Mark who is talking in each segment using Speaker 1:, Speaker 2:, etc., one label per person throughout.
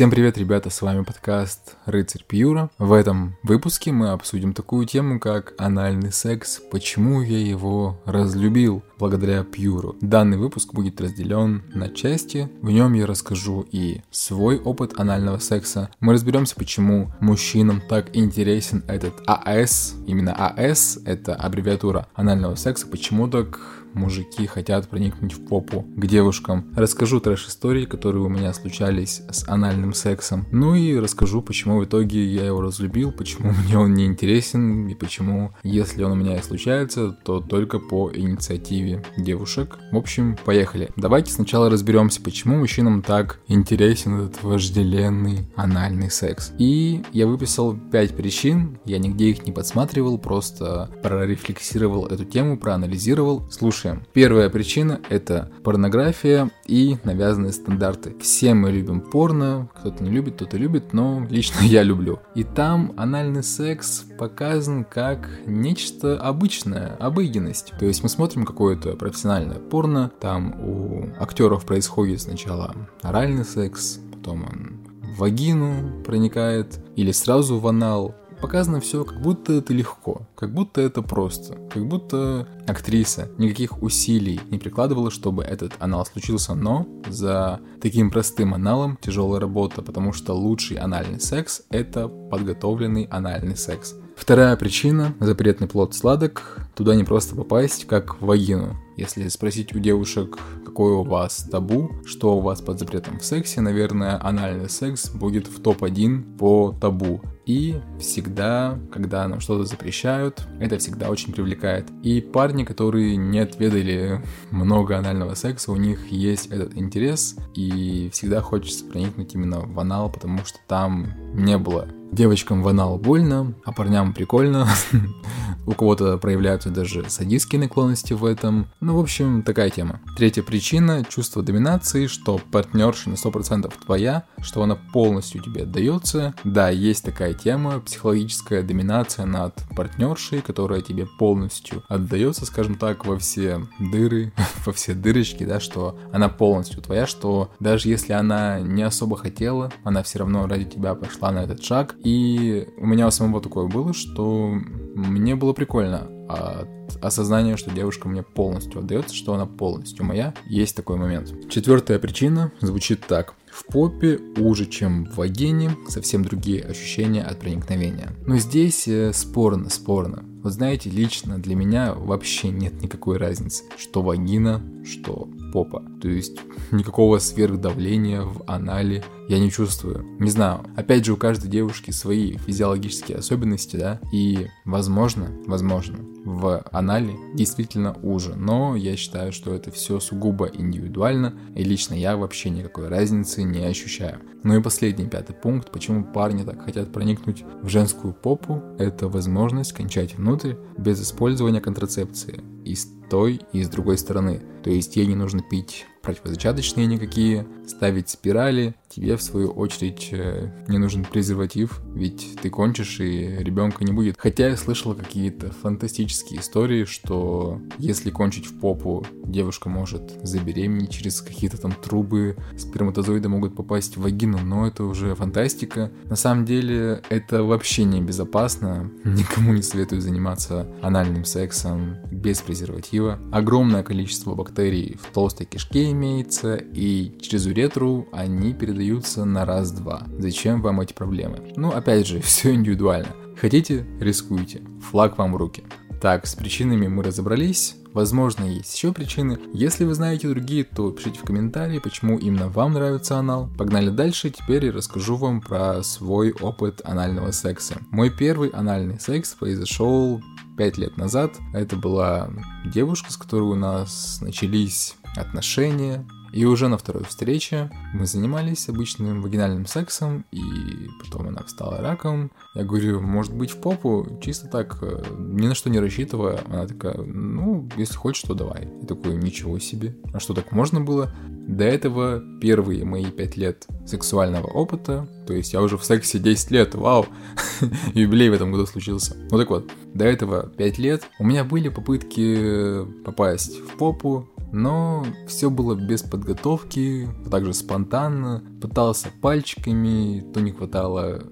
Speaker 1: Всем привет, ребята, с вами подкаст «Рыцарь Пьюра». В этом выпуске мы обсудим такую тему, как анальный секс, почему я его разлюбил благодаря Пьюру. Данный выпуск будет разделен на части, в нем я расскажу и свой опыт анального секса, мы разберемся, почему мужчинам так интересен этот АС, именно АС, это аббревиатура анального секса, почему так мужики хотят проникнуть в попу к девушкам. Расскажу трэш-истории, которые у меня случались с анальным сексом. Ну и расскажу, почему в итоге я его разлюбил, почему мне он не интересен и почему, если он у меня и случается, то только по инициативе девушек. В общем, поехали. Давайте сначала разберемся, почему мужчинам так интересен этот вожделенный анальный секс. И я выписал 5 причин, я нигде их не подсматривал, просто прорефлексировал эту тему, проанализировал. Слушай, слушаем. Первая причина – это порнография и навязанные стандарты. Все мы любим порно, кто-то не любит, кто-то любит, но лично я люблю. И там анальный секс показан как нечто обычное, обыденность. То есть мы смотрим какое-то профессиональное порно, там у актеров происходит сначала оральный секс, потом он в вагину проникает или сразу в анал, показано все, как будто это легко, как будто это просто, как будто актриса никаких усилий не прикладывала, чтобы этот анал случился, но за таким простым аналом тяжелая работа, потому что лучший анальный секс – это подготовленный анальный секс. Вторая причина – запретный плод сладок. Туда не просто попасть, как в вагину. Если спросить у девушек, какое у вас табу, что у вас под запретом в сексе, наверное, анальный секс будет в топ-1 по табу. И всегда, когда нам что-то запрещают, это всегда очень привлекает. И парни, которые не отведали много анального секса, у них есть этот интерес, и всегда хочется проникнуть именно в анал, потому что там не было Девочкам в анал больно, а парням прикольно. У кого-то проявляются даже садистские наклонности в этом. Ну, в общем, такая тема. Третья причина – чувство доминации, что партнерша на 100% твоя, что она полностью тебе отдается. Да, есть такая тема, психологическая доминация над партнершей, которая тебе полностью отдается, скажем так, во все дыры, во все дырочки, да, что она полностью твоя, что даже если она не особо хотела, она все равно ради тебя пошла на этот шаг, и у меня у самого такое было, что мне было прикольно от осознания, что девушка мне полностью отдается, что она полностью моя. Есть такой момент. Четвертая причина звучит так. В попе уже, чем в вагине, совсем другие ощущения от проникновения. Но здесь э, спорно, спорно. Вот знаете, лично для меня вообще нет никакой разницы, что вагина, что попа. То есть никакого сверхдавления в анале я не чувствую. Не знаю, опять же у каждой девушки свои физиологические особенности, да, и возможно, возможно, в анале действительно уже, но я считаю, что это все сугубо индивидуально, и лично я вообще никакой разницы не ощущаю. Ну и последний пятый пункт, почему парни так хотят проникнуть в женскую попу, это возможность кончать внутрь без использования контрацепции. И с той, и с другой стороны. То есть ей не нужно пить противозачаточные никакие, ставить спирали, тебе в свою очередь э, не нужен презерватив, ведь ты кончишь и ребенка не будет. Хотя я слышал какие-то фантастические истории, что если кончить в попу, девушка может забеременеть через какие-то там трубы, сперматозоиды могут попасть в вагину, но это уже фантастика. На самом деле это вообще не безопасно, никому не советую заниматься анальным сексом без презерватива. Огромное количество бактерий в толстой кишке имеется, и через уретру они передаются на раз-два. Зачем вам эти проблемы? Ну, опять же, все индивидуально. Хотите, рискуйте. Флаг вам в руки. Так, с причинами мы разобрались. Возможно, есть еще причины. Если вы знаете другие, то пишите в комментарии, почему именно вам нравится анал. Погнали дальше, теперь я расскажу вам про свой опыт анального секса. Мой первый анальный секс произошел 5 лет назад. Это была девушка, с которой у нас начались отношения, и уже на второй встрече мы занимались обычным вагинальным сексом, и потом она встала раком. Я говорю, может быть, в попу, чисто так, э, ни на что не рассчитывая. Она такая, ну, если хочешь, то давай. Я такой, ничего себе. А что, так можно было? До этого первые мои пять лет сексуального опыта, то есть я уже в сексе 10 лет, вау, юбилей в этом году случился. Ну так вот, до этого 5 лет у меня были попытки попасть в попу, но все было без подготовки, также спонтанно. Пытался пальчиками, то не хватало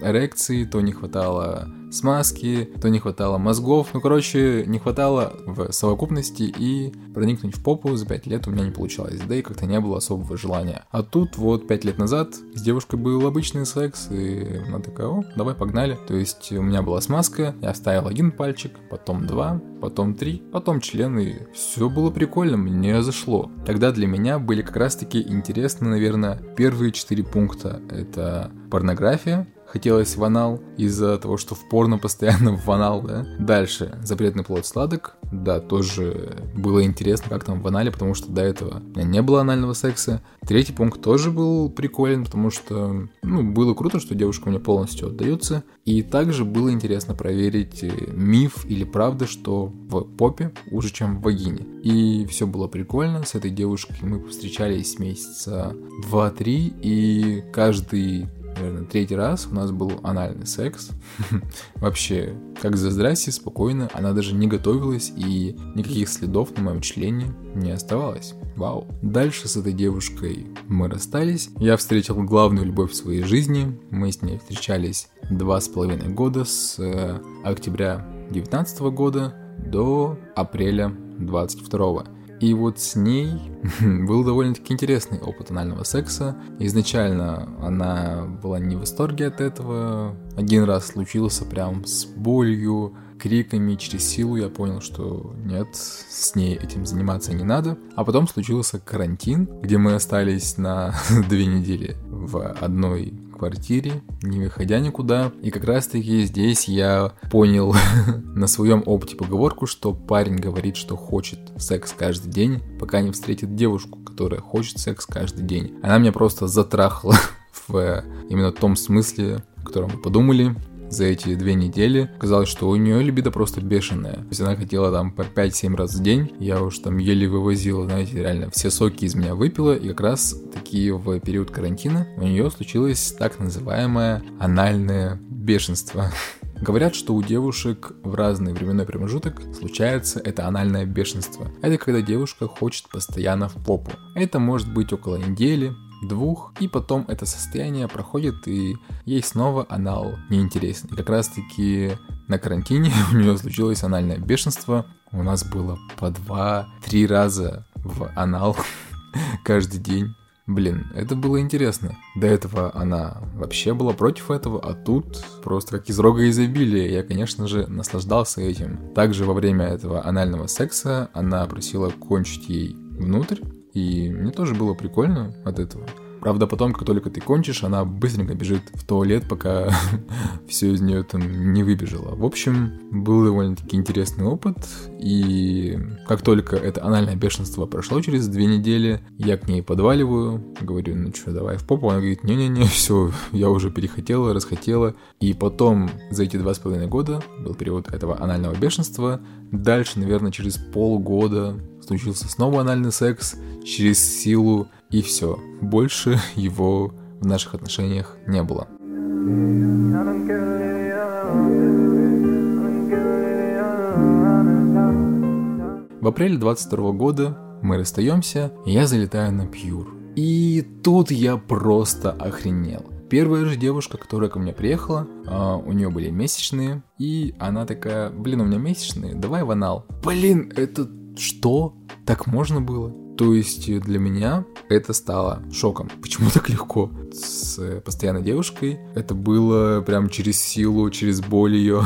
Speaker 1: эрекции, то не хватало смазки, то не хватало мозгов. Ну, короче, не хватало в совокупности и проникнуть в попу за 5 лет у меня не получалось. Да и как-то не было особого желания. А тут вот 5 лет назад с девушкой был обычный секс, и она такая, о, давай погнали. То есть у меня была смазка, я ставил один пальчик, потом два, потом три, потом член, и все было прикольно, мне зашло. Тогда для меня были как раз-таки интересны, наверное, первые четыре пункта. Это порнография, хотелось в анал из-за того, что в порно постоянно в анал, да. Дальше, запретный плод сладок, да, тоже было интересно, как там в анале, потому что до этого у меня не было анального секса. Третий пункт тоже был приколен, потому что, ну, было круто, что девушка мне полностью отдается. И также было интересно проверить э, миф или правда, что в попе уже, чем в вагине. И все было прикольно, с этой девушкой мы встречались месяца 2-3, и каждый наверное, третий раз у нас был анальный секс. Вообще, как за здрасте, спокойно, она даже не готовилась и никаких следов на моем члене не оставалось. Вау. Дальше с этой девушкой мы расстались. Я встретил главную любовь в своей жизни. Мы с ней встречались два с половиной года, с э, октября 19 года до апреля 22 и вот с ней был довольно-таки интересный опыт анального секса. Изначально она была не в восторге от этого. Один раз случился прям с болью, криками, через силу я понял, что нет, с ней этим заниматься не надо. А потом случился карантин, где мы остались на две недели в одной квартире, не выходя никуда. И как раз таки здесь я понял на своем опыте поговорку, что парень говорит, что хочет секс каждый день, пока не встретит девушку, которая хочет секс каждый день. Она меня просто затрахала в именно том смысле, о котором мы подумали за эти две недели. Казалось, что у нее либидо просто бешеная. То есть она хотела там по 5-7 раз в день. Я уж там еле вывозила, знаете, реально все соки из меня выпила. И как раз таки в период карантина у нее случилось так называемое анальное бешенство. Говорят, что у девушек в разный временной промежуток случается это анальное бешенство. Это когда девушка хочет постоянно в попу. Это может быть около недели, двух, и потом это состояние проходит, и ей снова анал неинтересен. И как раз таки на карантине у нее случилось анальное бешенство. У нас было по два-три раза в анал каждый день. Блин, это было интересно. До этого она вообще была против этого, а тут просто как из рога изобилия. Я, конечно же, наслаждался этим. Также во время этого анального секса она просила кончить ей внутрь, и мне тоже было прикольно от этого. Правда, потом, как только ты кончишь, она быстренько бежит в туалет, пока все из нее там не выбежало. В общем, был довольно-таки интересный опыт, и как только это анальное бешенство прошло через две недели, я к ней подваливаю, говорю, ну что, давай в попу, она говорит, не-не-не, все, я уже перехотела, расхотела, и потом за эти два с половиной года был период этого анального бешенства, дальше, наверное, через полгода случился снова анальный секс через силу, и все. Больше его в наших отношениях не было. В апреле 22 года мы расстаемся, и я залетаю на Пьюр. И тут я просто охренел. Первая же девушка, которая ко мне приехала, а, у нее были месячные, и она такая, блин, у меня месячные, давай в анал. Блин, это что? Так можно было? То есть для меня это стало шоком. Почему так легко? С постоянной девушкой это было прям через силу, через боль ее.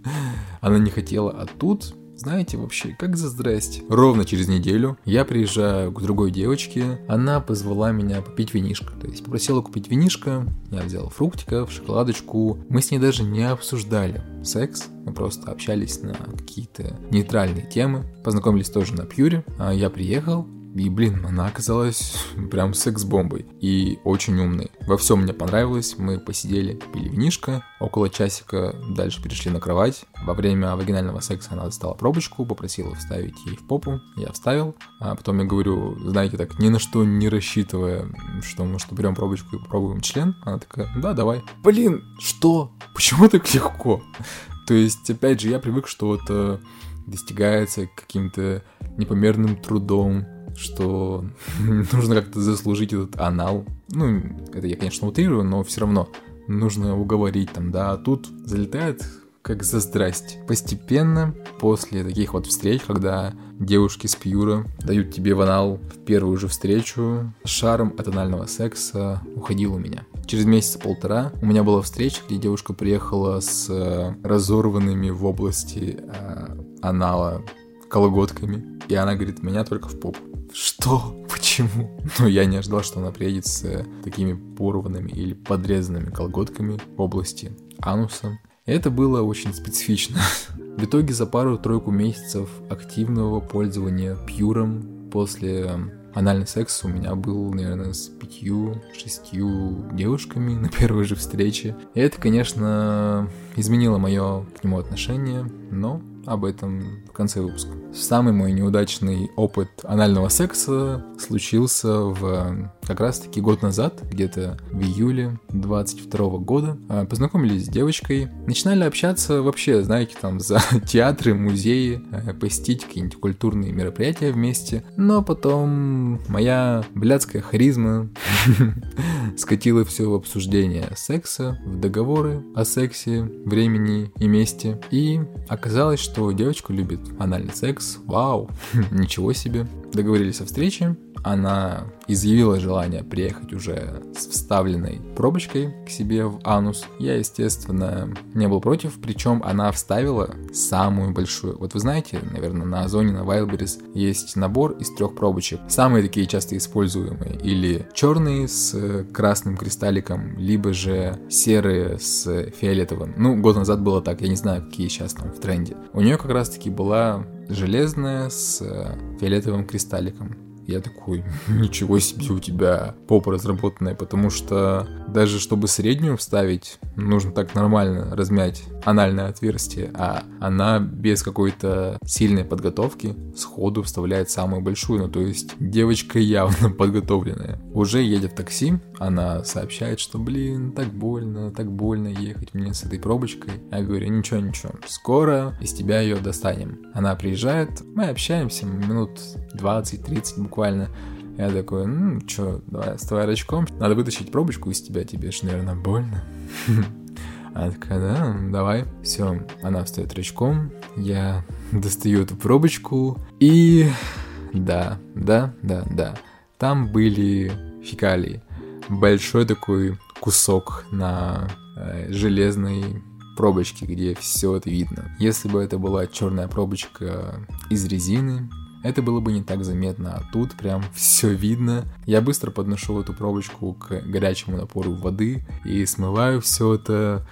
Speaker 1: Она не хотела, а тут знаете, вообще, как за здрасте. Ровно через неделю я приезжаю к другой девочке, она позвала меня попить винишко. То есть попросила купить винишко, я взял фруктиков, шоколадочку. Мы с ней даже не обсуждали секс, мы просто общались на какие-то нейтральные темы. Познакомились тоже на пьюре. А я приехал, и, блин, она оказалась прям секс-бомбой. И очень умной. Во всем мне понравилось. Мы посидели, пили винишко. Около часика дальше перешли на кровать. Во время вагинального секса она достала пробочку, попросила вставить ей в попу. Я вставил. А потом я говорю, знаете, так ни на что не рассчитывая, что может берем пробочку и попробуем член. Она такая, да, давай. Блин, что? Почему так легко? То есть, опять же, я привык, что это достигается каким-то непомерным трудом, что нужно как-то заслужить этот анал. Ну, это я, конечно, утрирую, но все равно нужно уговорить там, да, а тут залетает как за здрасте. Постепенно, после таких вот встреч, когда девушки с Пьюра дают тебе в анал в первую же встречу, шаром от анального секса уходил у меня. Через месяца полтора у меня была встреча, где девушка приехала с э, разорванными в области э, анала колготками. И она говорит, меня только в попу. Что? Почему? Ну, я не ожидал, что она приедет с э, такими порванными или подрезанными колготками в области ануса. Это было очень специфично. В итоге за пару-тройку месяцев активного пользования пьюром после анальный секс у меня был, наверное, с пятью-шестью девушками на первой же встрече. И это, конечно, изменило мое к нему отношение, но об этом в конце выпуска. Самый мой неудачный опыт анального секса случился в как раз таки год назад, где-то в июле 22 года. А, познакомились с девочкой, начинали общаться вообще, знаете, там за театры, музеи, а, посетить какие-нибудь культурные мероприятия вместе. Но потом моя блядская харизма скатила все в обсуждение секса, в договоры о сексе, времени и месте. И оказалось, что девочку любит анальный секс. Вау, ничего себе. Договорились о встрече, она изъявила желание приехать уже с вставленной пробочкой к себе в анус. Я, естественно, не был против, причем она вставила самую большую. Вот вы знаете, наверное, на Озоне, на Wildberries есть набор из трех пробочек. Самые такие часто используемые. Или черные с красным кристалликом, либо же серые с фиолетовым. Ну, год назад было так, я не знаю, какие сейчас там в тренде. У нее как раз таки была железная с фиолетовым кристалликом. Я такой, ничего себе у тебя попа разработанная, потому что даже чтобы среднюю вставить, нужно так нормально размять анальное отверстие, а она без какой-то сильной подготовки сходу вставляет самую большую, ну то есть девочка явно подготовленная. Уже едет в такси, она сообщает, что блин, так больно, так больно ехать мне с этой пробочкой. Я говорю, ничего, ничего, скоро из тебя ее достанем. Она приезжает, мы общаемся минут 20-30 буквально. Я такой, ну, чё, давай, вставай рачком. Надо вытащить пробочку из тебя, тебе же, наверное, больно. Она такая, да, давай. Все, она встает рачком, я достаю эту пробочку, и да, да, да, да. Там были фекалии. Большой такой кусок на э, железной пробочке, где все это видно. Если бы это была черная пробочка из резины, это было бы не так заметно, а тут прям все видно. Я быстро подношу эту пробочку к горячему напору воды и смываю все это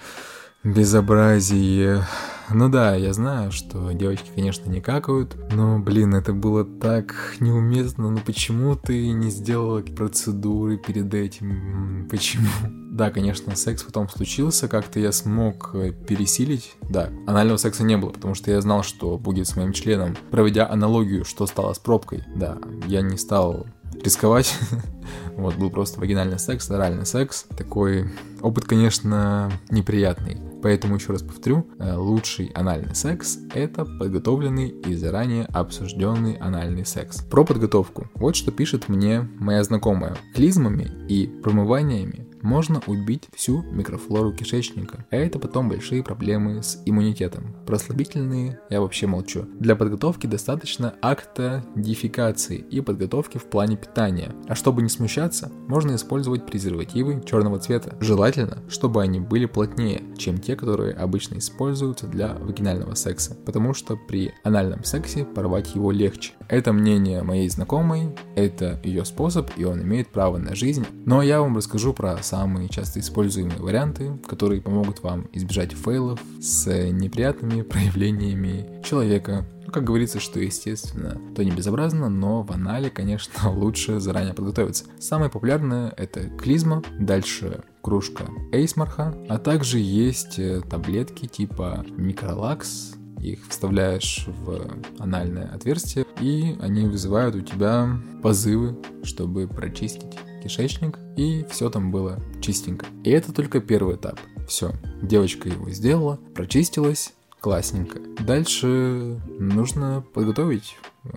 Speaker 1: безобразие. Ну да, я знаю, что девочки, конечно, не какают, но, блин, это было так неуместно. Ну почему ты не сделала процедуры перед этим? Почему? Да, конечно, секс потом случился, как-то я смог э, пересилить. Да, анального секса не было, потому что я знал, что будет с моим членом. Проведя аналогию, что стало с пробкой, да, я не стал рисковать. вот, был просто вагинальный секс, оральный секс. Такой опыт, конечно, неприятный. Поэтому еще раз повторю, э, лучший анальный секс – это подготовленный и заранее обсужденный анальный секс. Про подготовку. Вот что пишет мне моя знакомая. Клизмами и промываниями можно убить всю микрофлору кишечника, а это потом большие проблемы с иммунитетом. Про слабительные я вообще молчу. Для подготовки достаточно акта дефекации и подготовки в плане питания. А чтобы не смущаться, можно использовать презервативы черного цвета. Желательно, чтобы они были плотнее, чем те, которые обычно используются для вагинального секса, потому что при анальном сексе порвать его легче. Это мнение моей знакомой, это ее способ, и он имеет право на жизнь. Но я вам расскажу про самые часто используемые варианты, которые помогут вам избежать фейлов с неприятными проявлениями человека, ну, как говорится, что естественно, то не безобразно, но в анале, конечно, лучше заранее подготовиться. Самое популярное это клизма, дальше кружка эйсмарха, а также есть э, таблетки типа микролакс, их вставляешь в анальное отверстие, и они вызывают у тебя позывы, чтобы прочистить кишечник, и все там было чистенько. И это только первый этап. Все, девочка его сделала, прочистилась, классненько. Дальше нужно подготовить э,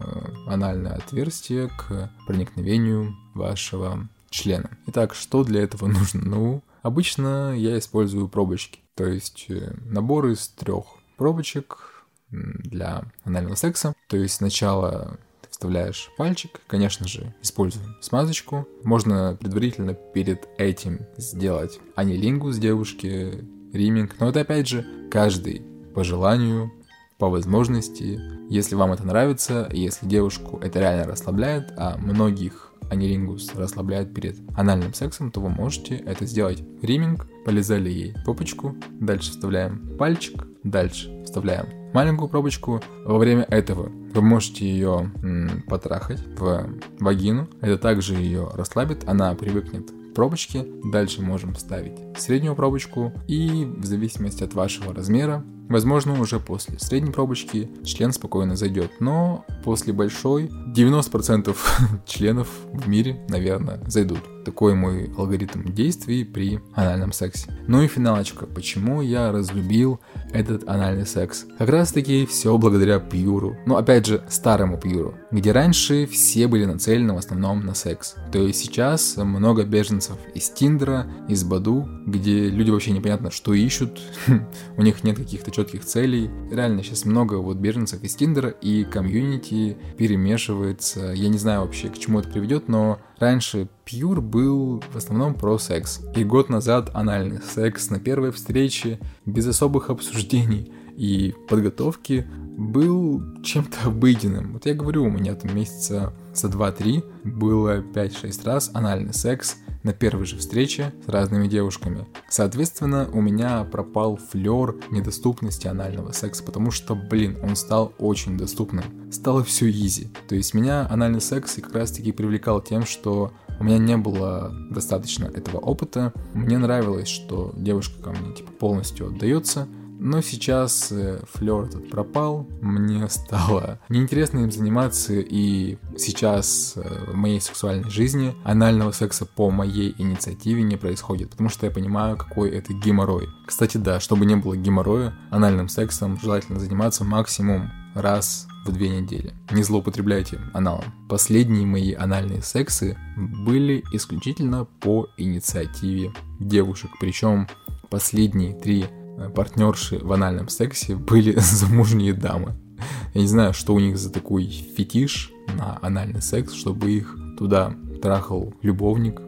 Speaker 1: анальное отверстие к проникновению вашего члена. Итак, что для этого нужно? Ну, обычно я использую пробочки, то есть э, набор из трех пробочек для анального секса. То есть сначала вставляешь пальчик, конечно же, используем смазочку. Можно предварительно перед этим сделать анилингус девушки, риминг. Но это опять же каждый по желанию, по возможности. Если вам это нравится, если девушку это реально расслабляет, а многих анилингус расслабляет перед анальным сексом, то вы можете это сделать. Риминг, полезали ей попочку, дальше вставляем пальчик, дальше вставляем маленькую пробочку. Во время этого вы можете ее м, потрахать в вагину. Это также ее расслабит, она привыкнет к пробочке. Дальше можем вставить среднюю пробочку и в зависимости от вашего размера Возможно, уже после средней пробочки член спокойно зайдет, но после большой 90% членов в мире, наверное, зайдут. Такой мой алгоритм действий при анальном сексе. Ну и финалочка. Почему я разлюбил этот анальный секс? Как раз таки все благодаря Пьюру. Ну опять же, старому Пьюру. Где раньше все были нацелены в основном на секс. То есть сейчас много беженцев из Тиндера, из Баду, где люди вообще непонятно что ищут. У них нет каких-то четких целей. Реально сейчас много вот беженцев из Тиндера и комьюнити перемешивается. Я не знаю вообще к чему это приведет, но раньше Пьюр был в основном про секс. И год назад анальный секс на первой встрече, без особых обсуждений и подготовки, был чем-то обыденным. Вот я говорю, у меня там месяца за 2-3 было 5-6 раз анальный секс на первой же встрече с разными девушками. Соответственно, у меня пропал флер недоступности анального секса, потому что, блин, он стал очень доступным. Стало все изи. То есть меня анальный секс как раз таки привлекал тем, что у меня не было достаточно этого опыта. Мне нравилось, что девушка ко мне типа полностью отдается, но сейчас э, флер этот пропал, мне стало неинтересно им заниматься, и сейчас э, в моей сексуальной жизни анального секса по моей инициативе не происходит, потому что я понимаю, какой это геморрой. Кстати, да, чтобы не было геморроя, анальным сексом желательно заниматься максимум раз в две недели. Не злоупотребляйте аналом. Последние мои анальные сексы были исключительно по инициативе девушек, причем последние три партнерши в анальном сексе были замужние дамы. Я не знаю, что у них за такой фетиш на анальный секс, чтобы их туда трахал любовник.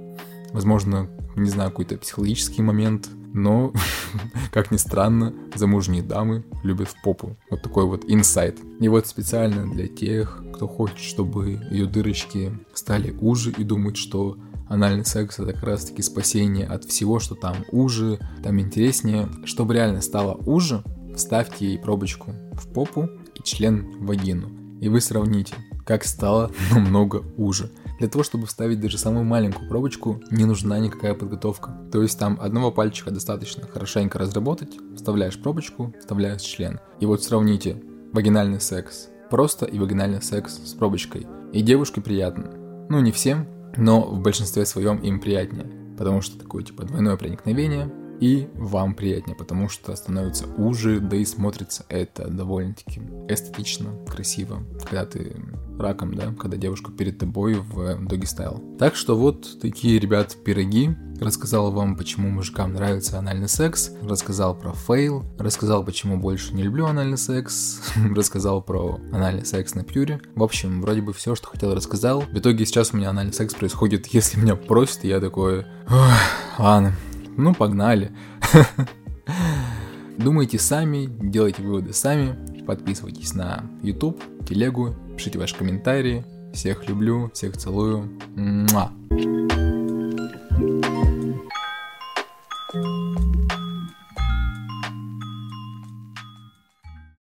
Speaker 1: Возможно, не знаю, какой-то психологический момент, но, как ни странно, замужние дамы любят в попу. Вот такой вот инсайт. И вот специально для тех, кто хочет, чтобы ее дырочки стали уже и думает, что анальный секс это как раз таки спасение от всего, что там уже, там интереснее. Чтобы реально стало уже, вставьте ей пробочку в попу и член в вагину. И вы сравните, как стало намного уже. Для того, чтобы вставить даже самую маленькую пробочку, не нужна никакая подготовка. То есть там одного пальчика достаточно хорошенько разработать, вставляешь пробочку, вставляешь член. И вот сравните вагинальный секс. Просто и вагинальный секс с пробочкой. И девушке приятно. Ну, не всем, но в большинстве своем им приятнее. Потому что такое типа двойное проникновение, и вам приятнее, потому что становится уже, да и смотрится это довольно-таки эстетично, красиво, когда ты раком, да, когда девушка перед тобой в doggy style. Так что вот такие, ребят, пироги. Рассказал вам, почему мужикам нравится анальный секс, рассказал про fail, рассказал, почему больше не люблю анальный секс, рассказал про анальный секс на Pure. В общем, вроде бы все, что хотел, рассказал. В итоге сейчас у меня анальный секс происходит, если меня просят, я такой, ладно, ну, погнали. Думайте сами, делайте выводы сами, подписывайтесь на YouTube, телегу, пишите ваши комментарии. Всех люблю, всех целую. Муа. thank you